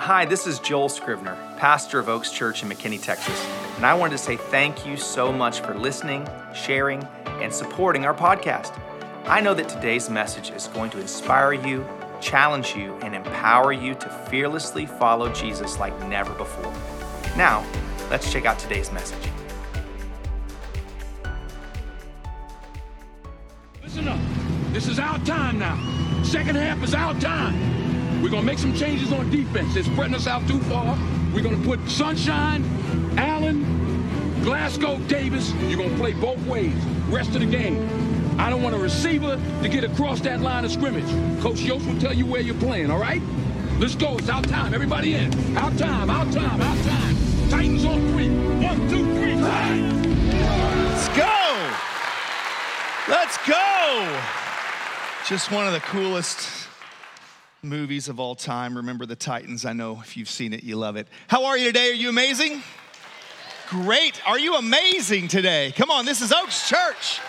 Hi, this is Joel Scrivner, pastor of Oaks Church in McKinney, Texas, and I wanted to say thank you so much for listening, sharing, and supporting our podcast. I know that today's message is going to inspire you, challenge you, and empower you to fearlessly follow Jesus like never before. Now, let's check out today's message. Listen up. This is our time now. Second half is our time. We're going to make some changes on defense. They're spreading us out too far. We're going to put Sunshine, Allen, Glasgow, Davis. You're going to play both ways. Rest of the game. I don't want a receiver to get across that line of scrimmage. Coach Yoast will tell you where you're playing, all right? Let's go. It's our time. Everybody in. Our time, our time, our time. Titans on three. One, two, three. Let's go. Let's go. Just one of the coolest movies of all time. Remember the Titans. I know if you've seen it, you love it. How are you today? Are you amazing? Great. Are you amazing today? Come on, this is Oaks Church.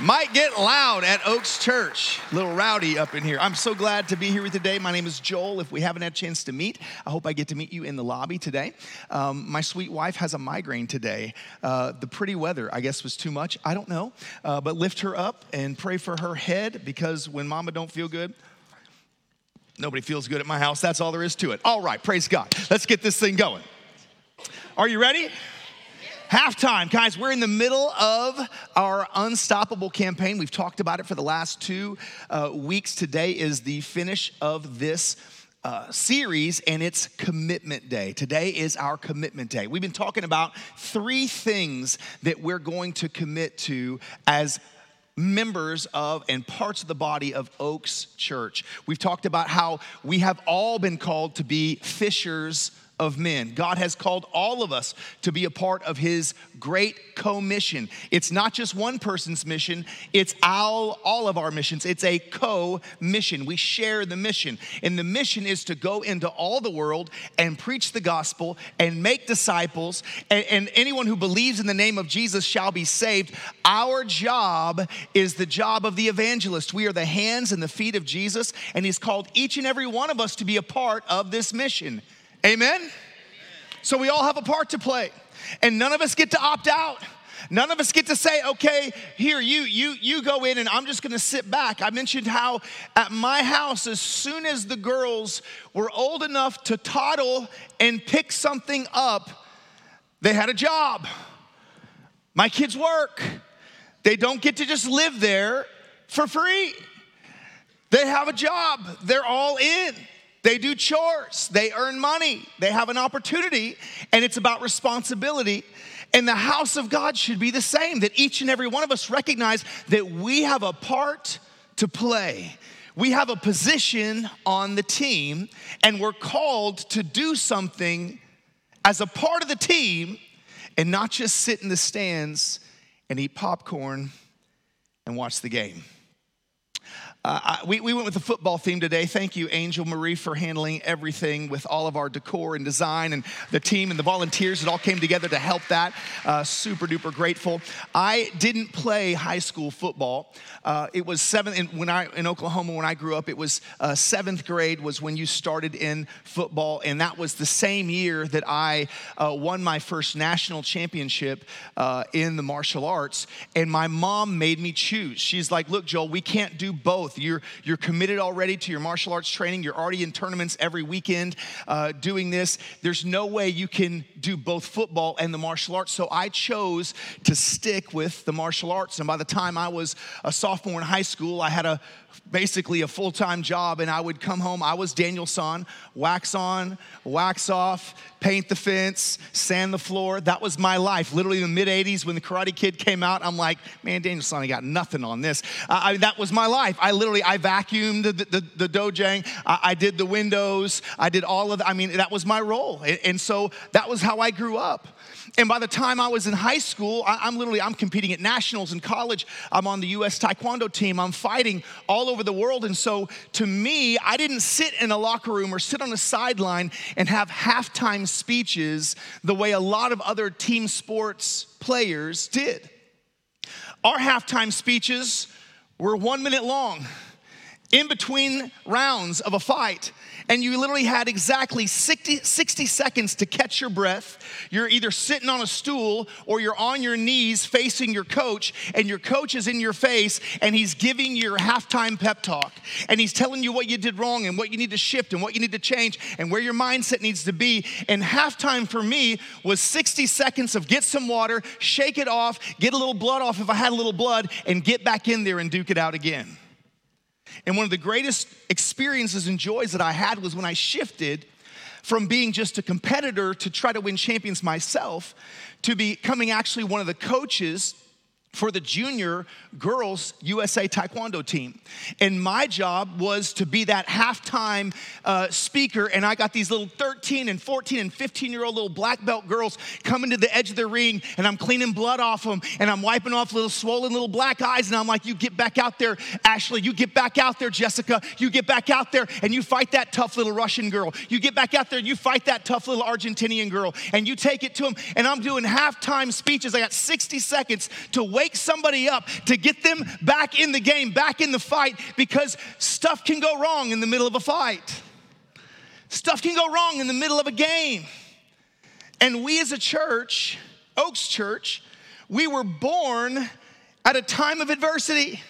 Might get loud at Oaks Church. A little rowdy up in here. I'm so glad to be here with you today. My name is Joel. If we haven't had a chance to meet, I hope I get to meet you in the lobby today. Um, my sweet wife has a migraine today. Uh, the pretty weather, I guess, was too much. I don't know. Uh, but lift her up and pray for her head because when mama don't feel good, Nobody feels good at my house. That's all there is to it. All right, praise God. Let's get this thing going. Are you ready? Halftime, guys, we're in the middle of our Unstoppable campaign. We've talked about it for the last two uh, weeks. Today is the finish of this uh, series, and it's Commitment Day. Today is our Commitment Day. We've been talking about three things that we're going to commit to as members of and parts of the body of Oaks Church. We've talked about how we have all been called to be fishers of men. God has called all of us to be a part of his great co-mission. It's not just one person's mission, it's all, all of our missions. It's a co-mission. We share the mission. And the mission is to go into all the world and preach the gospel and make disciples. And, and anyone who believes in the name of Jesus shall be saved. Our job is the job of the evangelist. We are the hands and the feet of Jesus, and he's called each and every one of us to be a part of this mission. Amen? So we all have a part to play. And none of us get to opt out. None of us get to say, okay, here, you, you, you go in and I'm just gonna sit back. I mentioned how at my house, as soon as the girls were old enough to toddle and pick something up, they had a job. My kids work. They don't get to just live there for free. They have a job. They're all in. They do chores, they earn money, they have an opportunity, and it's about responsibility. And the house of God should be the same that each and every one of us recognize that we have a part to play. We have a position on the team, and we're called to do something as a part of the team and not just sit in the stands and eat popcorn and watch the game. Uh, I, we, we went with the football theme today. Thank you, Angel Marie, for handling everything with all of our decor and design and the team and the volunteers that all came together to help that. Uh, super duper grateful. I didn't play high school football. Uh, it was seventh in, when I in Oklahoma when I grew up. It was uh, seventh grade was when you started in football, and that was the same year that I uh, won my first national championship uh, in the martial arts. And my mom made me choose. She's like, "Look, Joel, we can't do both." Both. You're, you're committed already to your martial arts training, you're already in tournaments every weekend uh, doing this. There's no way you can do both football and the martial arts. So I chose to stick with the martial arts. And by the time I was a sophomore in high school, I had a basically a full time job, and I would come home. I was Daniel-san, wax on, wax off, paint the fence, sand the floor. That was my life. Literally in the mid 80s when the Karate Kid came out, I'm like, man, Daniel-san, I got nothing on this. Uh, I, that was my life. I literally, I vacuumed the, the, the dojang, I, I, did the windows, I did all of. I mean, that was my role. and, and so that was how I grew up. And by the time I was in high school, I, am literally I'm competing at nationals in college. I'm on the U.S. Taekwondo team. I'm fighting all over the world. And so to me, I didn't sit in a locker room or sit on a sideline and have halftime speeches the way a lot of other team sports players did. Our halftime speeches were one minute long. in between rounds of a fight and you literally had exactly 60, 60, seconds to catch your breath. You're either sitting on a stool or you're on your knees facing your coach, and your coach is in your face and he's giving you your halftime pep talk. And he's telling you what you did wrong and what you need to shift and what you need to change and where your mindset needs to be. And halftime for me was 60 seconds of get some water, shake it off, get a little blood off if I had a little blood, and get back in there and duke it out again. And one of the greatest experiences and joys that I had was when I shifted from being just a competitor to try to win champions myself to becoming actually one of the coaches for the junior girls USA Taekwondo team. And my job was to be that halftime uh, speaker. And I got these little 13 and 14 and 15 year old little black belt girls coming to the edge of the ring, and I'm cleaning blood off them, and I'm wiping off little swollen little black eyes. And I'm like, You get back out there, Ashley. You get back out there, Jessica. You get back out there, and you fight that tough little Russian girl. You get back out there, and you fight that tough little Argentinian girl, and you take it to them. And I'm doing halftime speeches. I got 60 seconds to wait wake somebody up, to get them back in the game, back in the fight, because stuff can go wrong in the middle of a fight. Stuff can go wrong in the middle of a game. And we as a church, Oaks Church, we were born at a time of adversity.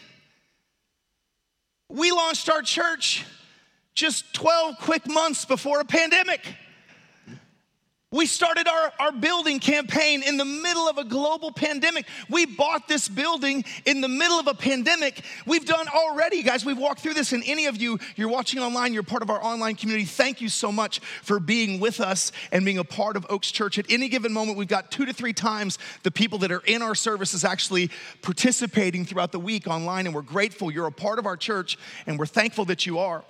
We launched our church just 12 quick months before a pandemic. We started our, our building campaign in the middle of a global pandemic. We bought this building in the middle of a pandemic. We've done already, guys, we've walked through this, and any of you, you're watching online, you're part of our online community. Thank you so much for being with us and being a part of Oaks Church. At any given moment, we've got two to three times the people that are in our services actually participating throughout the week online, and we're grateful you're a part of our church, and we're thankful that you are.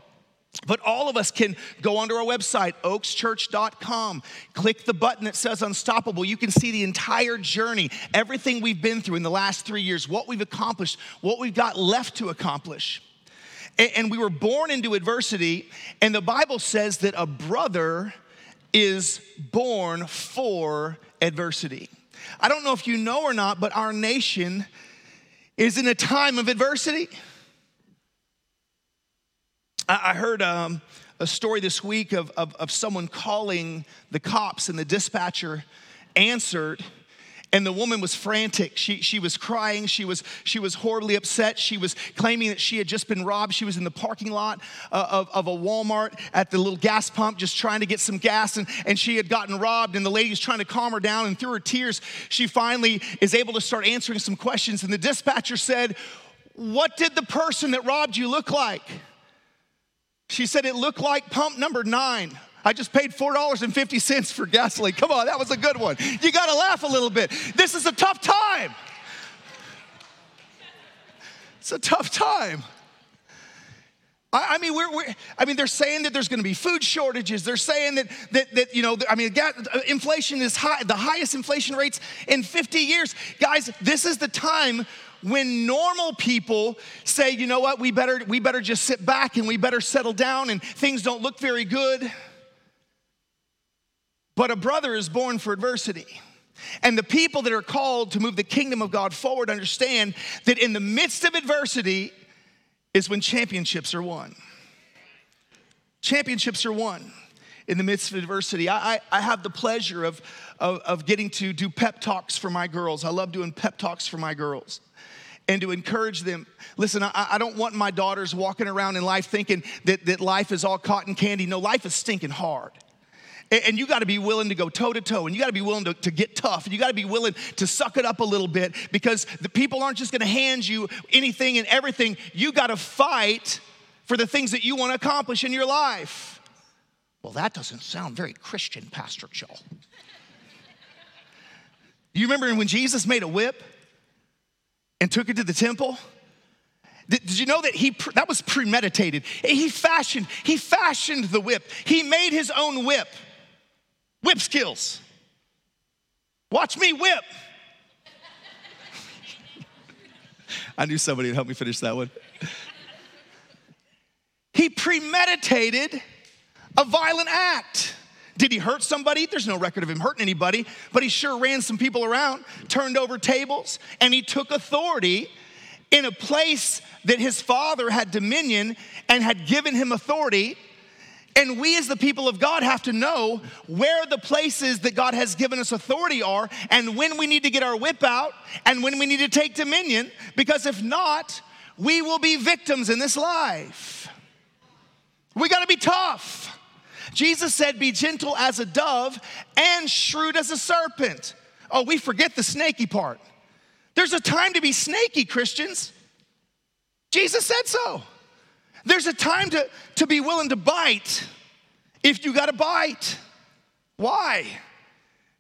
But all of us can go onto our website, oakschurch.com, click the button that says Unstoppable. You can see the entire journey, everything we've been through in the last three years, what we've accomplished, what we've got left to accomplish. And we were born into adversity, and the Bible says that a brother is born for adversity. I don't know if you know or not, but our nation is in a time of adversity. I heard um, a story this week of, of, of someone calling the cops, and the dispatcher answered and the woman was frantic. She, she was crying. She was, she was horribly upset. She was claiming that she had just been robbed. She was in the parking lot uh, of, of a walmart at the little gas pump just trying to get some gas and, and she had gotten robbed and the lady was trying to calm her down and through her tears she finally is able to start answering some questions and the dispatcher said what did the person that robbed you look like she said it looked like pump number nine. I just paid $4.50 for gasoline. Come on, that was a good one. You got to laugh a little bit. This is a tough time. It's a tough time. I, I mean, we're, we're, I mean, they're saying that there's going to be food shortages. They're saying that, that, that you know, I mean, inflation is high, the highest inflation rates in 50 years. Guys, this is the time when normal people say, you know what, we better, we better just sit back and we better settle down and things don't look very good. But a brother is born for adversity. And the people that are called to move the kingdom of God forward understand that in the midst of adversity is when championships are won. Championships are won in the midst of adversity. I, I, I have the pleasure of, of, of getting to do pep talks for my girls. I love doing pep talks for my girls and to encourage them. Listen, I, I, don't want my daughters walking around in life thinking that, that life is all cotton candy. No, life is stinking hard. And, and you got to be willing to go toe to toe, and you got to be willing to, to get tough, and you got to be willing to suck it up a little bit because the people aren't just to hand you anything and everything. You got to fight for the things that you want to accomplish in your life. Well, that doesn't sound very Christian, Pastor Joe. you remember when Jesus made a whip? And took it to the temple? Did, you know that he that was premeditated? He fashioned he fashioned the whip. He made his own whip. Whip skills. Watch me whip. I knew somebody would help me finish that one. He premeditated a violent act. Did he hurt somebody? There's no record of him hurting anybody, but he sure ran some people around, turned over tables, and he took authority in a place that his father had dominion and had given him authority. And we, as the people of God, have to know where the places that God has given us authority are and when we need to get our whip out and when we need to take dominion, because if not, we will be victims in this life. We gotta be tough. Jesus said, Be gentle as a dove and shrewd as a serpent. Oh, we forget the snaky part. There's a time to be snaky, Christians. Jesus said so. There's a time to, to be willing to bite if you got to bite. Why?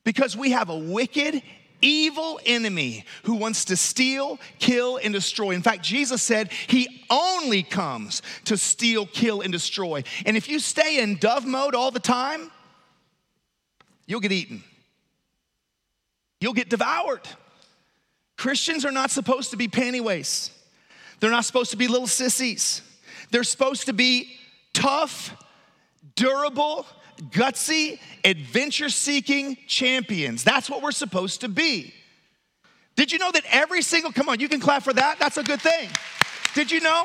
Because we have a wicked, evil enemy who wants to steal, kill, and destroy. In fact, Jesus said he only comes to steal, kill, and destroy. And if you stay in dove mode all the time, you'll get eaten, you'll get devoured. Christians are not supposed to be panty. They're not supposed to be little sissies. They're supposed to be tough, durable, gutsy, adventure seeking champions. That's what we're supposed to be. Did you know that every single, come on, you can clap for that? That's a good thing. Did you know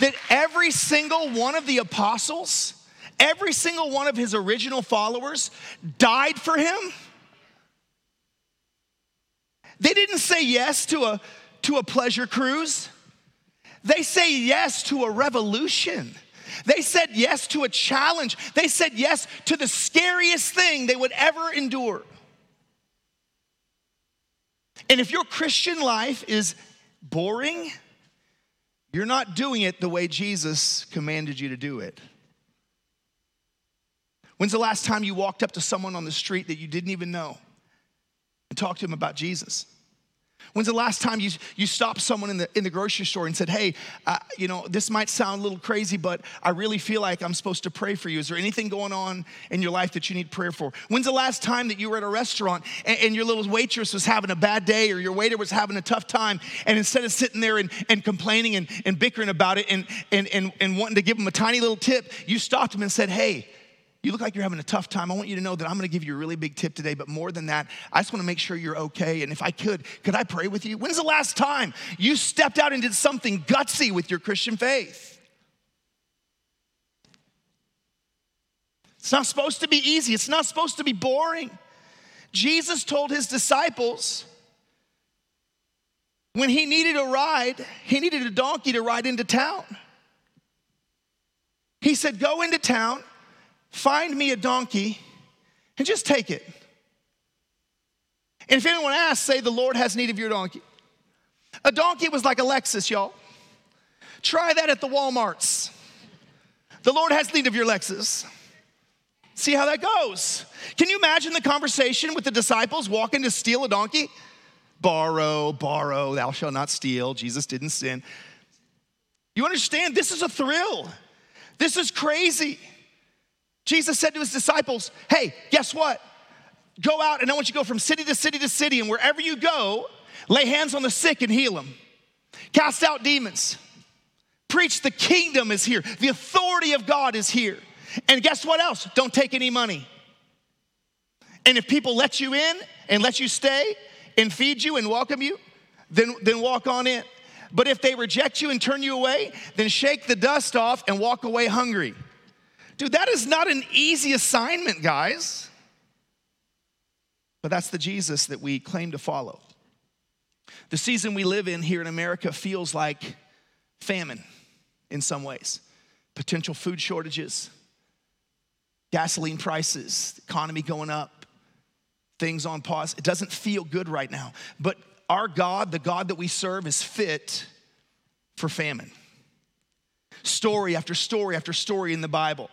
that every single one of the apostles, every single one of his original followers died for him? They didn't say yes to a, to a pleasure cruise. They say yes to a revolution. They said yes to a challenge. They said yes to the scariest thing they would ever endure. And if your Christian life is boring, you're not doing it the way Jesus commanded you to do it. When's the last time you walked up to someone on the street that you didn't even know and talked to them about Jesus? When's the last time you, you stopped someone in the, in the grocery store and said, Hey, uh, you know, this might sound a little crazy, but I really feel like I'm supposed to pray for you. Is there anything going on in your life that you need prayer for? When's the last time that you were at a restaurant and, and your little waitress was having a bad day or your waiter was having a tough time, and instead of sitting there and, and complaining and, and bickering about it and, and, and, and wanting to give them a tiny little tip, you stopped them and said, Hey, you look like you're having a tough time. I want you to know that I'm going to give you a really big tip today, but more than that, I just want to make sure you're okay. And if I could, could I pray with you? When's the last time you stepped out and did something gutsy with your Christian faith? It's not supposed to be easy, it's not supposed to be boring. Jesus told his disciples when he needed a ride, he needed a donkey to ride into town. He said, Go into town find me a donkey and just take it. And if anyone asks, say, the Lord has need of your donkey. A donkey was like a Lexus, y'all. Try that at the Walmarts. The Lord has need of your Lexus. See how that goes. Can you imagine the conversation with the disciples walking to steal a donkey? Borrow, borrow, thou shalt not steal. Jesus didn't sin. You understand? This is a thrill. This is crazy. Jesus said to his disciples, Hey, guess what? Go out and I want you to go from city to city to city, and wherever you go, lay hands on the sick and heal them. Cast out demons. Preach the kingdom is here. The authority of God is here. And guess what else? Don't take any money. And if people let you in and let you stay and feed you and welcome you, then, then walk on in. But if they reject you and turn you away, then shake the dust off and walk away hungry. Dude, that is not an easy assignment, guys. But that's the Jesus that we claim to follow. The season we live in here in America feels like famine in some ways. Potential food shortages, gasoline prices, economy going up, things on pause. It doesn't feel good right now. But our God, the God that we serve, is fit for famine. Story after story after story in the Bible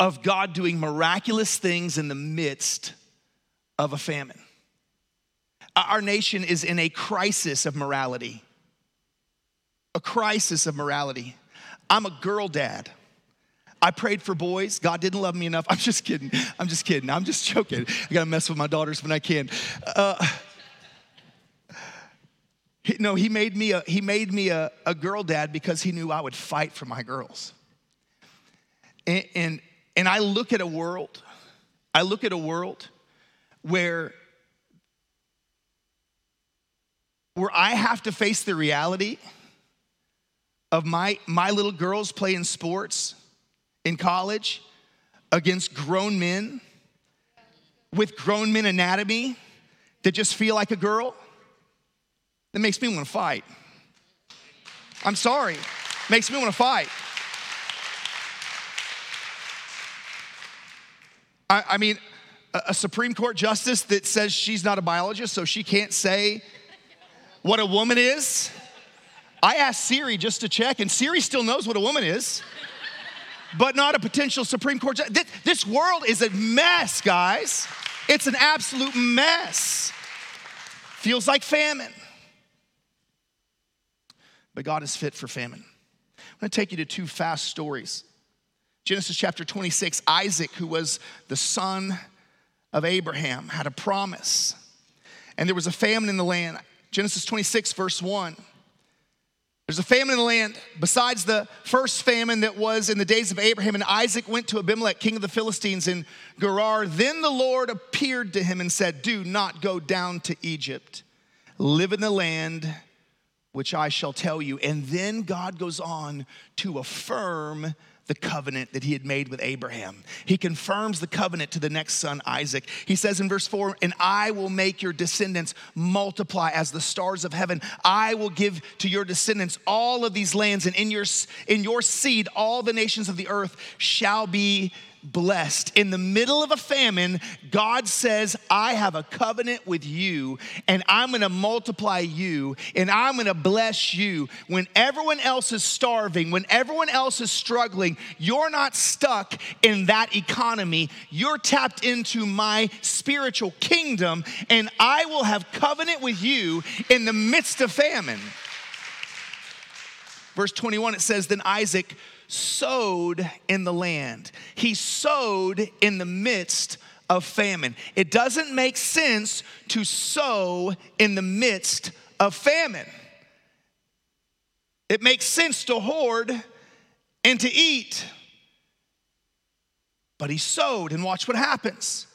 of God doing miraculous things in the midst of a famine. Our nation is in a crisis of morality. A crisis of morality. I'm a girl dad. I prayed for boys. God didn't love me enough. I'm just kidding. I'm just kidding. I'm just joking. I gotta mess with my daughters when I can. Uh, no, he made me a he made me a, a girl dad because he knew I would fight for my girls. And, and and I look at a world, I look at a world where where I have to face the reality of my, my little girls playing sports in college against grown men with grown men anatomy that just feel like a girl, that makes me want to fight. I'm sorry, makes me want to fight. I, I mean, a, a Supreme Court justice that says she's not a biologist, so she can't say what a woman is. I asked Siri just to check, and Siri still knows what a woman is, but not a potential Supreme Court judge. This, this world is a mess, guys. It's an absolute mess. Feels like famine. But God is fit for famine. I'm gonna take you to two fast stories. Genesis chapter 26, Isaac, who was the son of Abraham, had a promise. And there was a famine in the land. Genesis 26, verse 1. There's a famine in the land. Besides the first famine that was in the days of Abraham, and Isaac went to Abimelech, king of the Philistines, in Gerar. Then the Lord appeared to him and said, Do not go down to Egypt. Live in the land which I shall tell you. And then God goes on to affirm the covenant that he had made with Abraham. He confirms the covenant to the next son, Isaac. He says in verse 4 And I will make your descendants multiply as the stars of heaven. I will give to your descendants all of these lands, and in your, in your seed, all the nations of the earth shall be blessed. In the middle of a famine, God says, I have a covenant with you, and I'm gonna multiply you, and I'm gonna bless you. When everyone else is starving, when everyone else is struggling, you're not stuck in that economy. You're tapped into my spiritual kingdom, and I will have covenant with you in the midst of famine. Verse 21, it says, Then Isaac sowed in the land. He sowed in the midst of famine. It doesn't make sense to sow in the midst of famine. It makes sense to hoard and to eat. But he sowed, and watch what happens.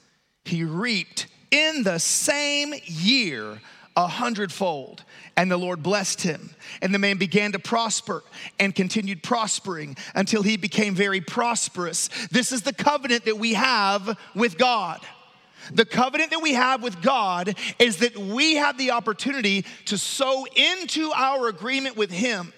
He reaped in the same year a hundredfold. And the Lord blessed him. And the man began to prosper and continued prospering until he became very prosperous. This is the covenant that we have with God. The covenant that we have with God is that we have the opportunity to sow into our agreement with Him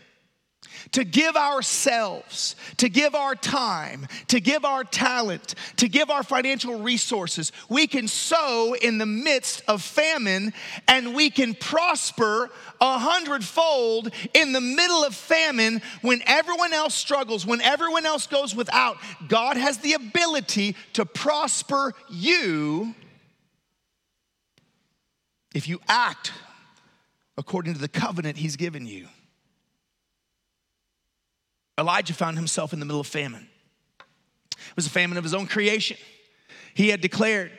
to give ourselves, to give our time, to give our talent, to give our financial resources. We can sow in the midst of famine and we can prosper a hundredfold in the middle of famine when everyone else struggles, when everyone else goes without. God has the ability to prosper you if you act according to the covenant He's given you. Elijah found himself in the middle of famine. It was a famine of his own creation. He had declared,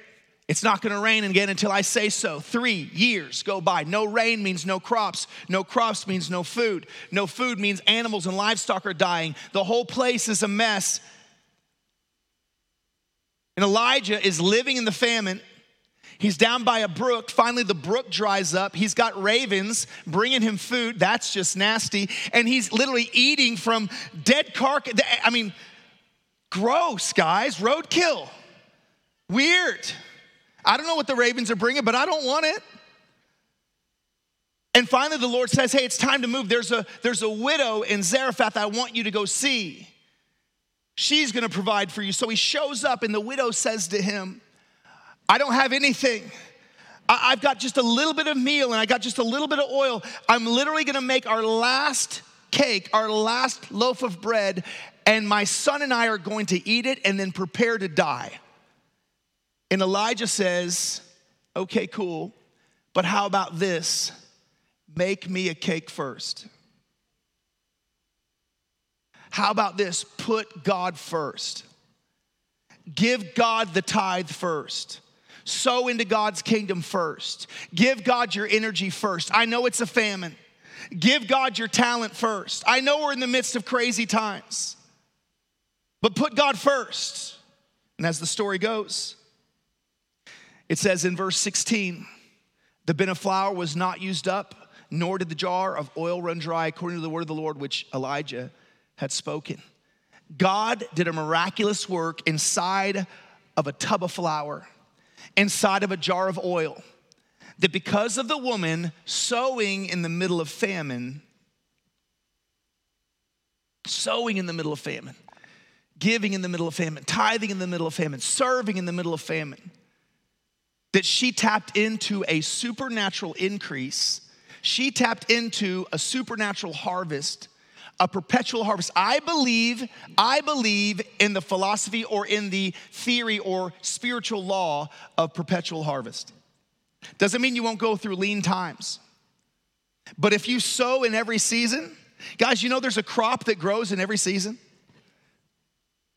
It's not gonna rain again until I say so. Three years go by. No rain means no crops. No crops means no food. No food means animals and livestock are dying. The whole place is a mess. And Elijah is living in the famine. He's down by a brook. Finally, the brook dries up. He's got ravens bringing him food. That's just nasty. And he's literally eating from dead carcass. I mean, gross, guys. Roadkill. Weird. I don't know what the ravens are bringing, but I don't want it. And finally, the Lord says, Hey, it's time to move. There's a, there's a widow in Zarephath I want you to go see. She's gonna provide for you. So he shows up, and the widow says to him, I don't have anything. I, have got just a little bit of meal and I got just a little bit of oil. I'm literally gonna make our last cake, our last loaf of bread, and my son and I are going to eat it and then prepare to die. And Elijah says, Okay, cool, but how about this? Make me a cake first. How about this? Put God first. Give God the tithe first sow into God's kingdom first. Give God your energy first. I know it's a famine. Give God your talent first. I know we're in the midst of crazy times, but put God first. And as the story goes, it says in verse 16, the bin of flour was not used up nor did the jar of oil run dry, according to the word of the Lord, which Elijah had spoken. God did a miraculous work inside of a tub of flour, inside of a jar of oil, that because of the woman sowing in the middle of famine, sowing in the middle of famine, giving in the middle of famine, tithing in the middle of famine, serving in the middle of famine, that she tapped into a supernatural increase. She tapped into a supernatural harvest, a perpetual harvest. I believe, I believe in the philosophy or in the theory or spiritual law of perpetual harvest. Doesn't mean you won't go through lean times. But if you sow in every season, guys, you know there's a crop that grows in every season?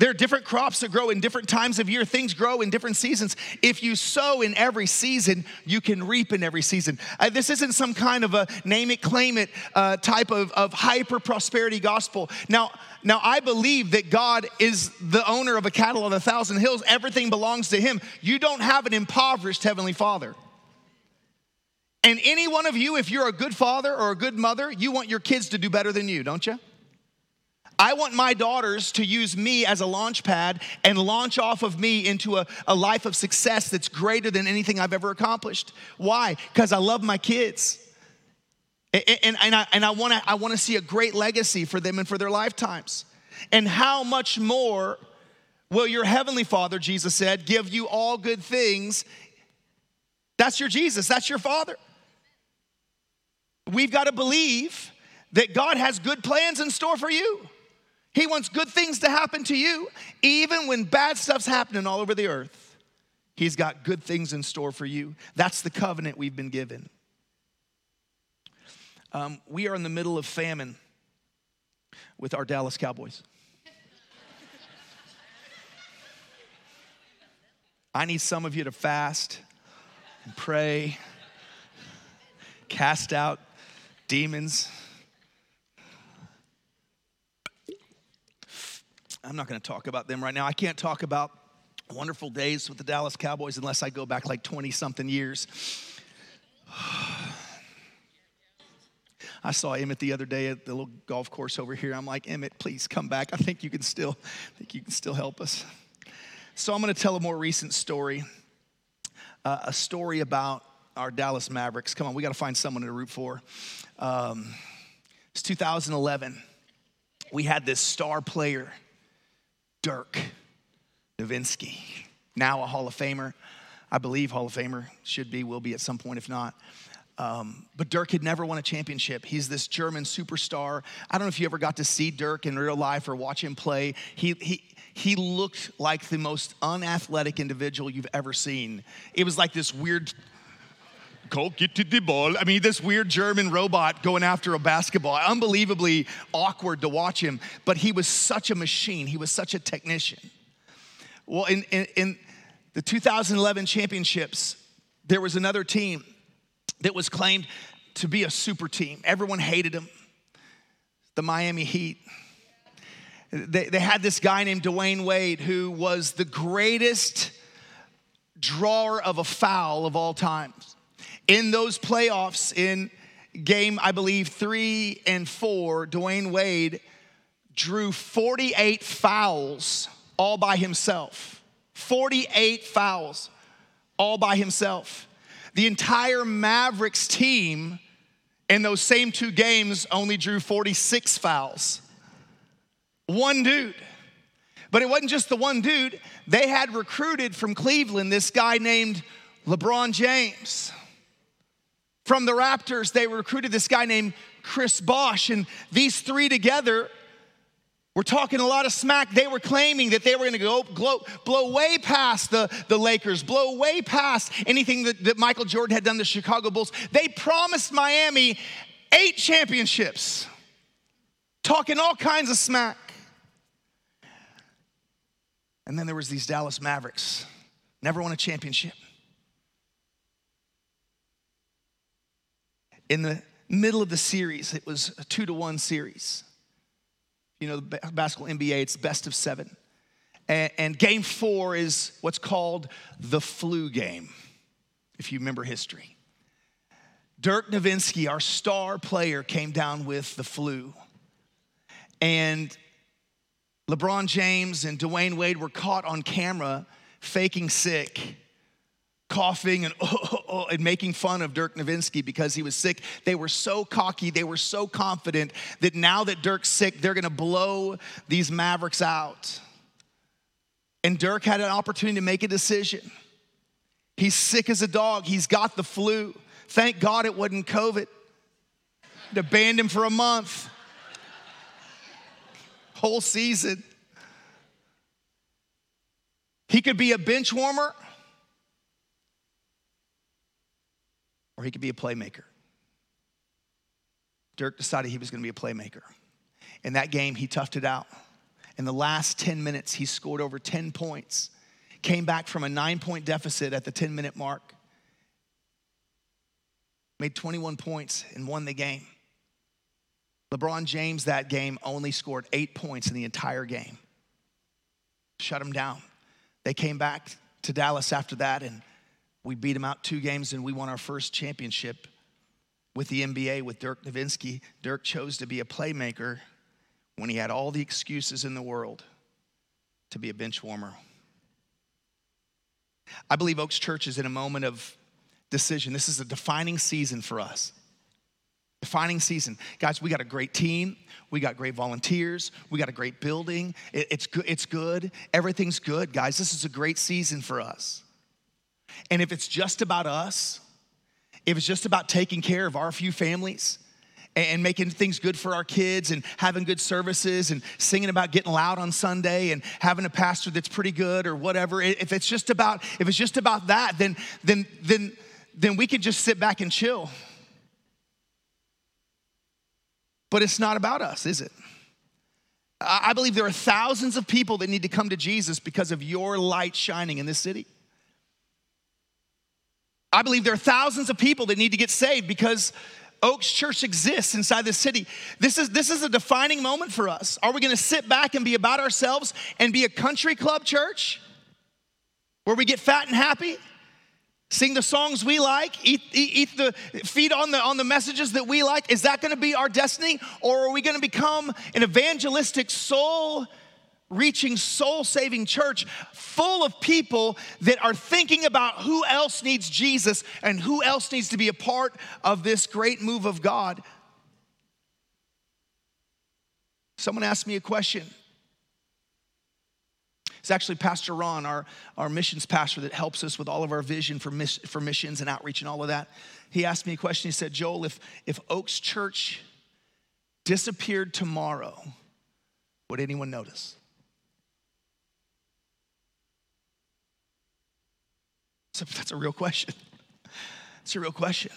There are different crops that grow in different times of year. Things grow in different seasons. If you sow in every season, you can reap in every season. Uh, this isn't some kind of a name it, claim it uh, type of, of hyper prosperity gospel. Now, now, I believe that God is the owner of a cattle on a thousand hills. Everything belongs to Him. You don't have an impoverished Heavenly Father. And any one of you, if you're a good father or a good mother, you want your kids to do better than you, don't you? I want my daughters to use me as a launch pad and launch off of me into a, a life of success that's greater than anything I've ever accomplished. Why? Because I love my kids. And, and, and I, and I wanna, I wanna see a great legacy for them and for their lifetimes. And how much more will your heavenly Father, Jesus said, give you all good things? That's your Jesus, that's your Father. We've got to believe that God has good plans in store for you. He wants good things to happen to you, even when bad stuff's happening all over the earth. He's got good things in store for you. That's the covenant we've been given. Um, we are in the middle of famine with our Dallas Cowboys. I need some of you to fast and pray, cast out demons I'm not going to talk about them right now. I can't talk about wonderful days with the Dallas Cowboys unless I go back like 20 something years. I saw Emmitt the other day at the little golf course over here. I'm like, Emmitt, please come back. I think you can still, I think you can still help us. So I'm going to tell a more recent story, uh, a story about our Dallas Mavericks. Come on, we got to find someone to root for. Um, it's 2011. We had this star player Dirk Nowitzki, now a Hall of Famer. I believe Hall of Famer, should be, will be at some point, if not. Um, but Dirk had never won a championship. He's this German superstar. I don't know if you ever got to see Dirk in real life or watch him play. He, he, he looked like the most unathletic individual you've ever seen. It was like this weird go get to the ball. I mean, this weird German robot going after a basketball. Unbelievably awkward to watch him, but he was such a machine. He was such a technician. Well, in, in, in the 2011 championships, there was another team that was claimed to be a super team. Everyone hated them. The Miami Heat. They, they had this guy named Dwyane Wade who was the greatest drawer of a foul of all times in those playoffs in game, I believe, three and four, Dwyane Wade drew 48 fouls all by himself. 48 fouls all by himself. The entire Mavericks team in those same two games only drew 46 fouls. One dude. But it wasn't just the one dude, they had recruited from Cleveland this guy named LeBron James. From the Raptors, they recruited this guy named Chris Bosh, and these three together were talking a lot of smack. They were claiming that they were going to go blow, blow way past the, the Lakers, blow way past anything that, that Michael Jordan had done the Chicago Bulls. They promised Miami eight championships, talking all kinds of smack. And then there was these Dallas Mavericks, never won a championship. In the middle of the series, it was a two to one series. You know, the basketball NBA, it's best of seven. And, and game four is what's called the flu game, if you remember history. Dirk Nowitzki, our star player, came down with the flu. And LeBron James and Dwyane Wade were caught on camera faking sick, coughing and, oh, oh, oh, and making fun of Dirk Nowitzki because he was sick. They were so cocky, they were so confident that now that Dirk's sick, they're gonna blow these Mavericks out. And Dirk had an opportunity to make a decision. He's sick as a dog, he's got the flu. Thank God it wasn't COVID. They banned him for a month, whole season. He could be a bench warmer or he could be a playmaker. Dirk decided he was going to be a playmaker. In that game, he toughed it out. In the last 10 minutes, he scored over 10 points, came back from a nine point deficit at the 10 minute mark made 21 points and won the game. LeBron James that game only scored eight points in the entire game. Shut him down. They came back to Dallas after that and we beat them out two games and we won our first championship with the NBA with Dirk Nowitzki. Dirk chose to be a playmaker when he had all the excuses in the world to be a bench warmer. I believe Oaks Church is in a moment of decision. This is a defining season for us. Defining season. Guys, we got a great team. We got great volunteers. We got a great building. It, it's, good, it's good. Everything's good, guys. This is a great season for us. And if it's just about us, if it's just about taking care of our few families, and making things good for our kids and having good services and singing about getting loud on Sunday and having a pastor that's pretty good or whatever if it's just about if it's just about that then then then then we can just sit back and chill. But it's not about us, is it? I believe there are thousands of people that need to come to Jesus because of your light shining in this city. I believe there are thousands of people that need to get saved because Oaks Church exists inside the city. This is, this is a defining moment for us. Are we gonna sit back and be about ourselves and be a country club church where we get fat and happy? sing the songs we like, eat, eat, eat, the, feed on the, on the messages that we like? Is that gonna be our destiny? Or are we gonna become an evangelistic, soul reaching, soul saving church full of people that are thinking about who else needs Jesus and who else needs to be a part of this great move of God? Someone asked me a question it's actually Pastor Ron, our, our missions pastor, that helps us with all of our vision for, miss, for missions and outreach and all of that. He asked me a question. He said, Joel, if, if Oaks Church disappeared tomorrow, would anyone notice? So that's a real question. It's a real question.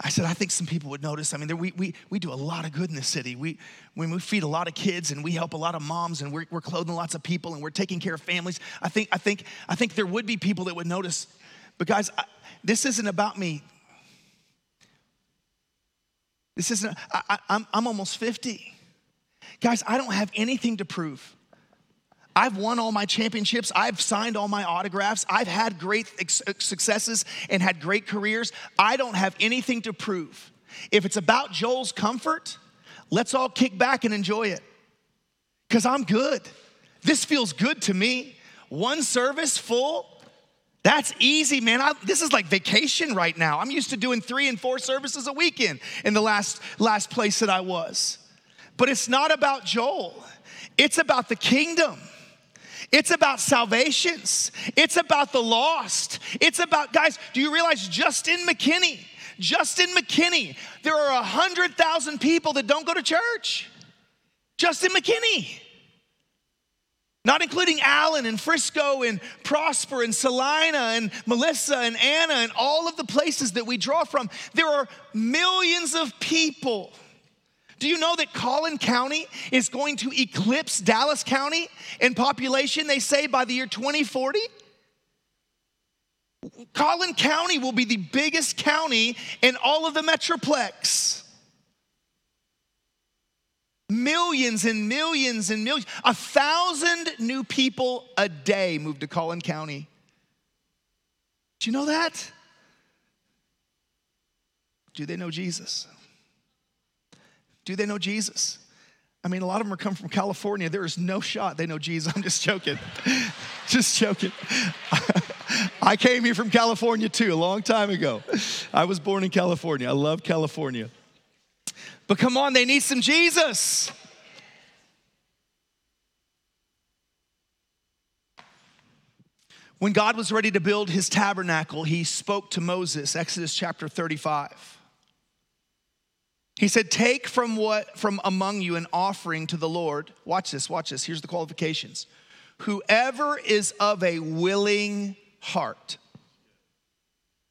I said, I think some people would notice. I mean, we, we, we do a lot of good in this city. We, when we feed a lot of kids and we help a lot of moms and we're, we're clothing lots of people and we're taking care of families, I think, I, think, I think there would be people that would notice. But guys, I, this isn't about me. This isn't, I, I, I'm, I'm almost 50. Guys, I don't have anything to prove. I've won all my championships. I've signed all my autographs. I've had great successes and had great careers. I don't have anything to prove. If it's about Joel's comfort, let's all kick back and enjoy it because I'm good. This feels good to me. One service full, that's easy, man. I, this is like vacation right now. I'm used to doing three and four services a weekend in the last, last place that I was. But it's not about Joel, it's about the kingdom. It's about salvations. It's about the lost. It's about, guys, do you realize just in McKinney, just in McKinney, there are 100,000 people that don't go to church. Just in McKinney. Not including Allen and Frisco and Prosper and Celina and Melissa and Anna and all of the places that we draw from. There are millions of people do you know that Collin County is going to eclipse Dallas County in population, they say, by the year 2040? Collin County will be the biggest county in all of the Metroplex. Millions and millions and millions, a thousand new people a day move to Collin County. Do you know that? do they know Jesus? Do they know Jesus? I mean, a lot of them are coming from California. There is no shot they know Jesus. I'm just joking. just joking. I came here from California too, a long time ago. I was born in California. I love California. But come on, they need some Jesus. When God was ready to build his tabernacle, he spoke to Moses, Exodus chapter 35. He said, Take from what from among you an offering to the Lord. Watch this, watch this. Here's the qualifications. Whoever is of a willing heart,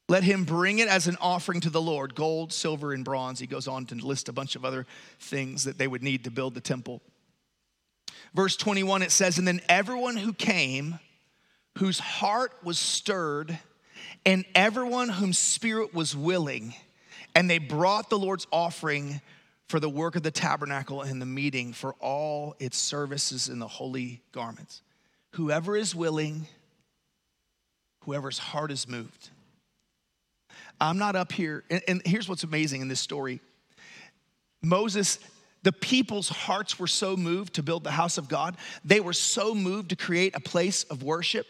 let him bring it as an offering to the Lord gold, silver, and bronze. He goes on to list a bunch of other things that they would need to build the temple. Verse 21, it says, And then everyone who came, whose heart was stirred, and everyone whose spirit was willing, and they brought the Lord's offering for the work of the tabernacle and the meeting for all its services in the holy garments. Whoever is willing, whoever's heart is moved. I'm not up here, and, and here's what's amazing in this story Moses the people's hearts were so moved to build the house of God. They were so moved to create a place of worship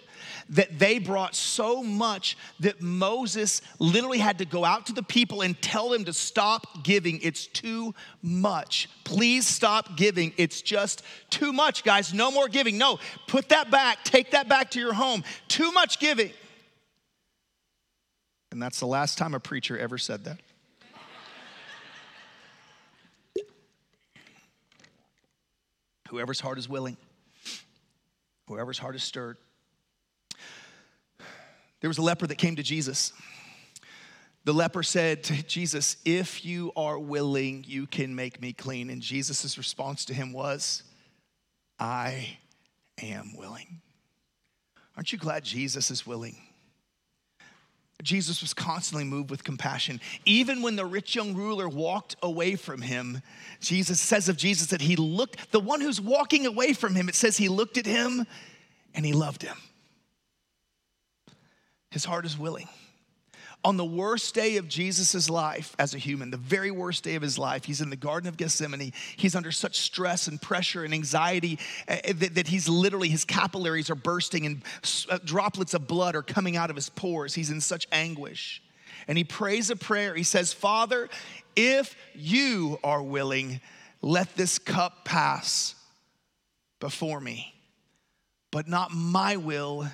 that they brought so much that Moses literally had to go out to the people and tell them to stop giving. It's too much. Please stop giving. It's just too much, guys. No more giving. No, put that back. Take that back to your home. Too much giving. And that's the last time a preacher ever said that. Whoever's heart is willing, whoever's heart is stirred. There was a leper that came to Jesus. The leper said to Jesus, If you are willing, you can make me clean. And Jesus' response to him was, I am willing. Aren't you glad Jesus is willing? Jesus was constantly moved with compassion. Even when the rich young ruler walked away from him, Jesus says of Jesus that he looked, the one who's walking away from him, it says he looked at him and he loved him. His heart is willing on the worst day of Jesus' life as a human, the very worst day of his life, he's in the Garden of Gethsemane. He's under such stress and pressure and anxiety uh, that, that, he's literally, his capillaries are bursting and uh, droplets of blood are coming out of his pores. He's in such anguish. And he prays a prayer. He says, Father, if you are willing, let this cup pass before me, but not my will,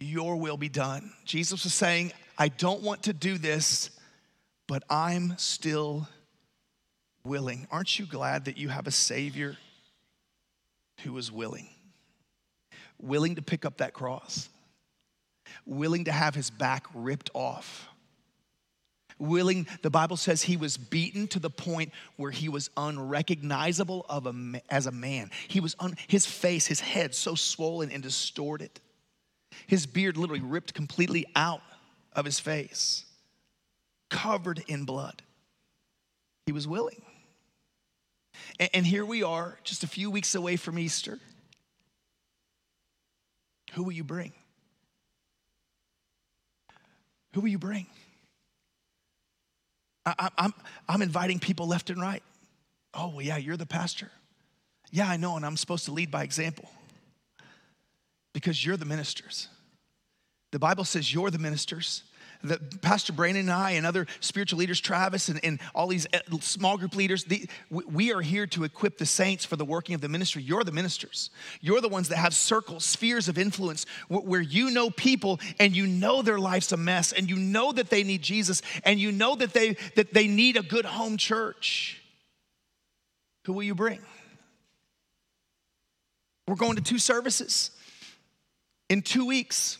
your will be done. Jesus was saying, I don't want to do this, but I'm still willing. Aren't you glad that you have a Savior who is willing? Willing to pick up that cross, willing to have his back ripped off. Willing, the Bible says he was beaten to the point where he was unrecognizable of a, as a man. He was on his face, his head so swollen and distorted. His beard literally ripped completely out of his face, covered in blood. He was willing. And, and here we are, just a few weeks away from Easter. Who will you bring? Who will you bring? I, I'm, I'm inviting people left and right. Oh, well, yeah, you're the pastor. Yeah, I know, and I'm supposed to lead by example because you're the ministers. The Bible says you're the ministers. That Pastor Brandon and I and other spiritual leaders, Travis and, and all these uh, small group leaders, the, we are here to equip the saints for the working of the ministry. You're the ministers. You're the ones that have circles, spheres of influence where you know people and you know their life's a mess and you know that they need Jesus and you know that they, that they need a good home church. Who will you bring? We're going to two services in two weeks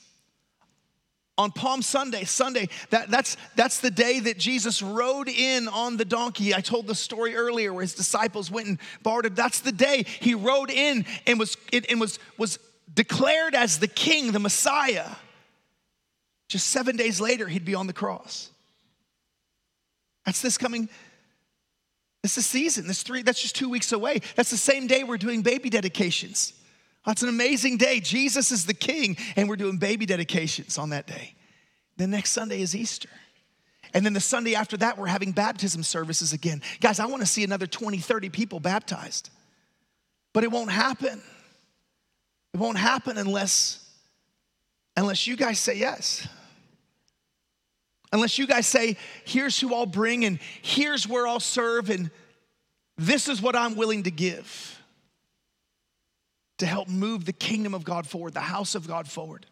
on Palm Sunday, Sunday, that, that's, that's the day that Jesus rode in on the donkey. I told the story earlier where his disciples went and bartered. That's the day he rode in and was, and was, was declared as the king, the Messiah. Just seven days later, he'd be on the cross. That's this coming, it's the season. This three, that's just two weeks away. That's the same day we're doing baby dedications. Oh, That's an amazing day. Jesus is the king, and we're doing baby dedications on that day. The next Sunday is Easter. And then the Sunday after that, we're having baptism services again. Guys, I want to see another 20, 30 people baptized. But it won't happen. It won't happen unless, unless you guys say yes. Unless you guys say, here's who I'll bring, and here's where I'll serve, and this is what I'm willing to give to help move the kingdom of God forward, the house of God forward.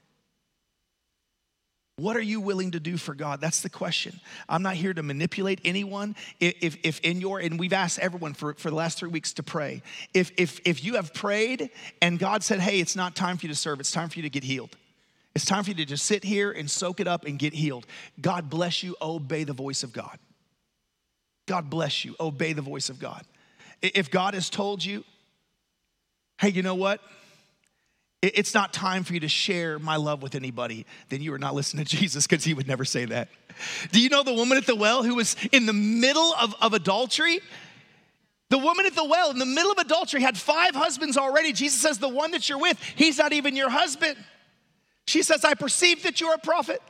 What are you willing to do for God? That's the question. I'm not here to manipulate anyone. If, if in your, and we've asked everyone for, for the last three weeks to pray. If, if, if you have prayed and God said, hey, it's not time for you to serve, it's time for you to get healed. It's time for you to just sit here and soak it up and get healed. God bless you. Obey the voice of God. God bless you. Obey the voice of God. If God has told you, hey, you know what? it's not time for you to share my love with anybody, then you are not listening to Jesus because he would never say that. Do you know the woman at the well who was in the middle of, of adultery? The woman at the well in the middle of adultery had five husbands already. Jesus says, The one that you're with, he's not even your husband. She says, I perceive that you're a prophet.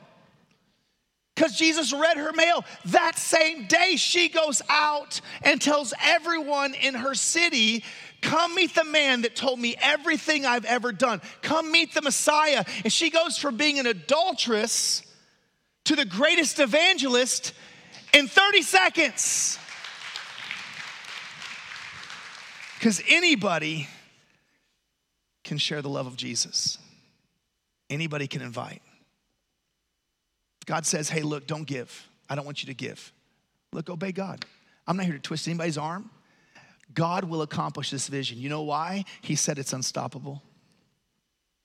Because Jesus read her mail. That same day, she goes out and tells everyone in her city Come meet the man that told me everything I've ever done. Come meet the Messiah. And she goes from being an adulteress to the greatest evangelist in 30 seconds. Because anybody can share the love of Jesus, anybody can invite. God says, hey, look, don't give. I don't want you to give. Look, obey God. I'm not here to twist anybody's arm. God will accomplish this vision. You know why? He said it's unstoppable.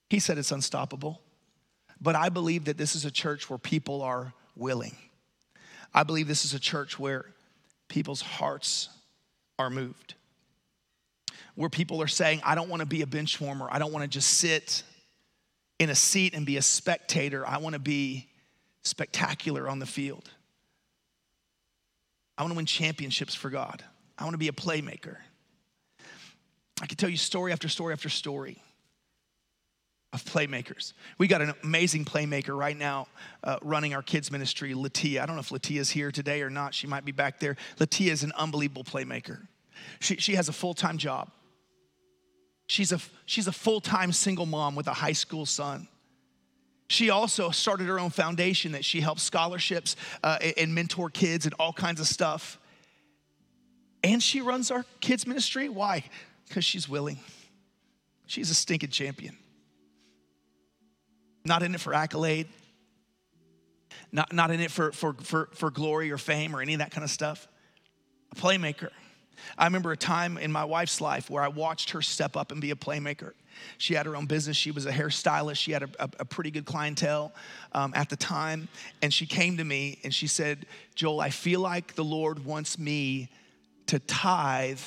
He said it's unstoppable. But I believe that this is a church where people are willing. I believe this is a church where people's hearts are moved. Where people are saying, I don't want to be a bench warmer. I don't want to just sit in a seat and be a spectator. I want to be spectacular on the field. I want to win championships for God. I want to be a playmaker. I can tell you story after story after story of playmakers. We got an amazing playmaker right now uh, running our kids' ministry, Latia. I don't know if Latia's here today or not. She might be back there. Latia is an unbelievable playmaker. She, she has a full time job. She's a, she's a full time single mom with a high school son. She also started her own foundation that she helps scholarships uh, and mentor kids and all kinds of stuff. And she runs our kids' ministry. Why? Because she's willing. She's a stinking champion. Not in it for accolade, not, not in it for, for, for, for glory or fame or any of that kind of stuff. A playmaker. I remember a time in my wife's life where I watched her step up and be a playmaker. She had her own business. She was a hairstylist. She had a, a, a pretty good clientele um, at the time. And she came to me and she said, Joel, I feel like the Lord wants me to tithe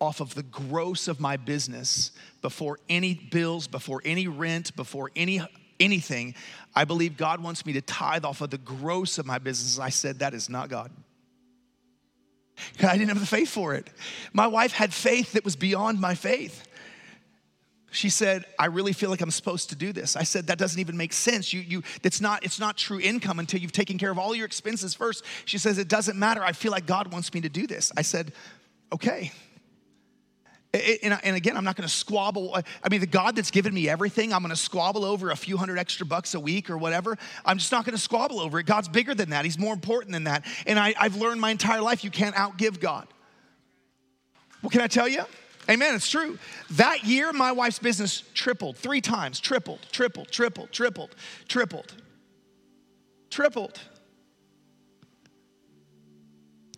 off of the gross of my business before any bills, before any rent, before any anything. I believe God wants me to tithe off of the gross of my business. I said, that is not God. I didn't have the faith for it. My wife had faith that was beyond my faith. She said, I really feel like I'm supposed to do this. I said, that doesn't even make sense. You, you, it's not, it's not true income until you've taken care of all your expenses first. She says, it doesn't matter. I feel like God wants me to do this. I said, okay. And, and again, I'm not gonna squabble. Uh, I mean, the God that's given me everything, I'm gonna squabble over a few hundred extra bucks a week or whatever. I'm just not gonna squabble over it. God's bigger than that, He's more important than that. And I, I've learned my entire life you can't outgive God. Well, can I tell you? Amen, it's true. That year, my wife's business tripled three times, tripled, tripled, tripled, tripled, tripled, tripled.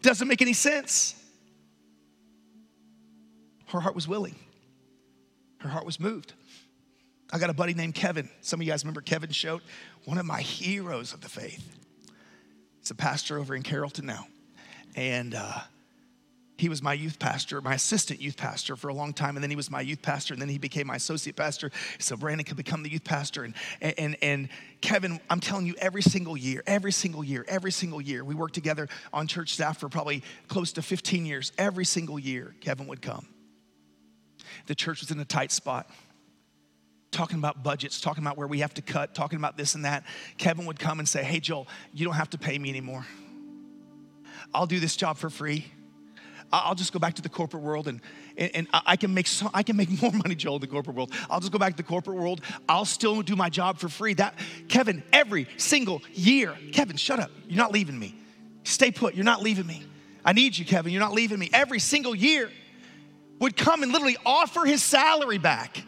Doesn't make any sense. Her heart was willing, her heart was moved. I got a buddy named Kevin. Some of you guys remember Kevin Shote, one of my heroes of the faith. He's a pastor over in Carrollton now. And uh, he was my youth pastor, my assistant youth pastor for a long time, and then he was my youth pastor, and then he became my associate pastor. So Brandon could become the youth pastor. And, and, and Kevin, I'm telling you, every single year, every single year, every single year, we worked together on church staff for probably close to 15 years. Every single year, Kevin would come. The church was in a tight spot. Talking about budgets, talking about where we have to cut, talking about this and that. Kevin would come and say, Hey, Joel, you don't have to pay me anymore. I'll do this job for free. I'll just go back to the corporate world and, and, and, I can make so, I can make more money, Joel, in the corporate world. I'll just go back to the corporate world. I'll still do my job for free. That Kevin, every single year, Kevin, shut up. You're not leaving me. Stay put. You're not leaving me. I need you, Kevin. You're not leaving me. Every single year would come and literally offer his salary back.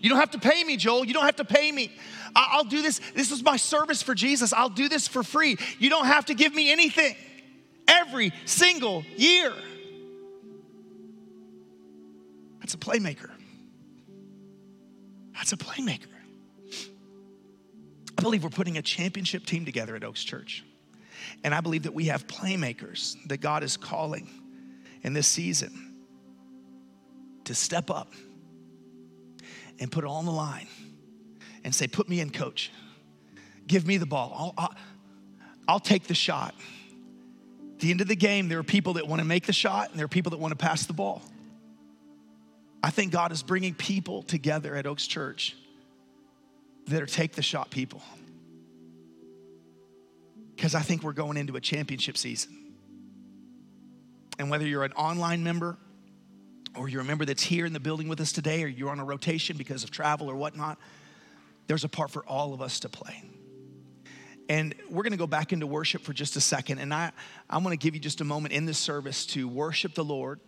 You don't have to pay me, Joel. You don't have to pay me. I'll do this. This is my service for Jesus. I'll do this for free. You don't have to give me anything. Every single year. That's a playmaker. That's a playmaker. I believe we're putting a championship team together at Oaks Church. And I believe that we have playmakers that God is calling in this season to step up and put it on the line and say, Put me in, coach. Give me the ball. I'll, I'll, I'll take the shot. At the end of the game, there are people that want to make the shot and there are people that want to pass the ball. I think God is bringing people together at Oaks Church that are take the shot people. Because I think we're going into a championship season. And whether you're an online member or you're a member that's here in the building with us today or you're on a rotation because of travel or whatnot, there's a part for all of us to play. And we're going to go back into worship for just a second. And I, I'm to give you just a moment in this service to worship the Lord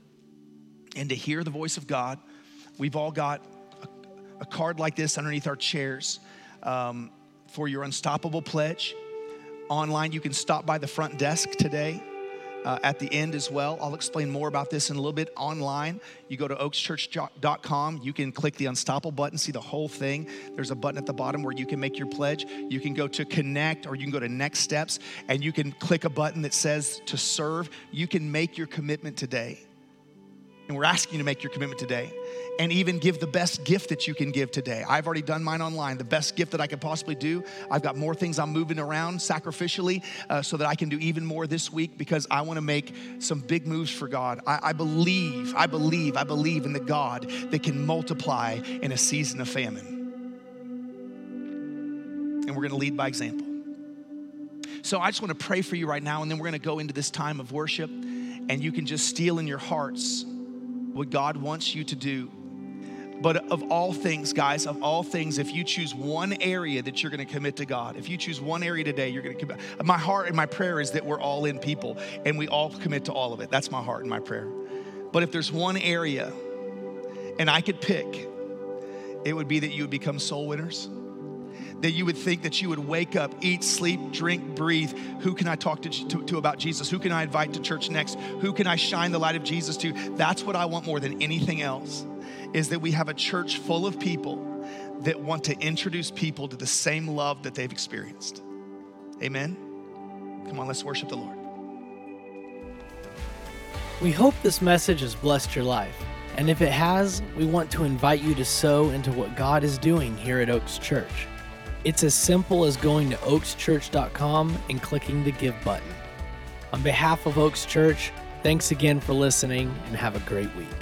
and to hear the voice of God. We've all got a, a card like this underneath our chairs um, for your unstoppable pledge. Online, you can stop by the front desk today. Uh, at the end as well. I'll explain more about this in a little bit online. You go to oakschurch.com, you can click the unstoppable button, see the whole thing. There's a button at the bottom where you can make your pledge. You can go to connect or you can go to next steps and you can click a button that says to serve. You can make your commitment today. And we're asking you to make your commitment today and even give the best gift that you can give today. I've already done mine online, the best gift that I could possibly do. I've got more things I'm moving around sacrificially uh, so that I can do even more this week because I want to make some big moves for God. I, I believe, I believe, I believe in the God that can multiply in a season of famine. And we're going to lead by example. So I just want to pray for you right now, and then we're going to go into this time of worship, and you can just steal in your hearts what God wants you to do. But of all things, guys, of all things, if you choose one area that you're going to commit to God, if you choose one area today, you're going to commit. My heart and my prayer is that we're all in people and we all commit to all of it. That's my heart and my prayer. But if there's one area and I could pick, it would be that you would become soul winners that you would think that you would wake up, eat, sleep, drink, breathe. Who can I talk to, to, to, about Jesus? Who can I invite to church next? Who can I shine the light of Jesus to? That's what I want more than anything else, is that we have a church full of people that want to introduce people to the same love that they've experienced. Amen? Come on, let's worship the Lord. We hope this message has blessed your life. And if it has, we want to invite you to sow into what God is doing here at Oaks Church. It's as simple as going to oakschurch.com and clicking the Give button. On behalf of Oaks Church, thanks again for listening and have a great week.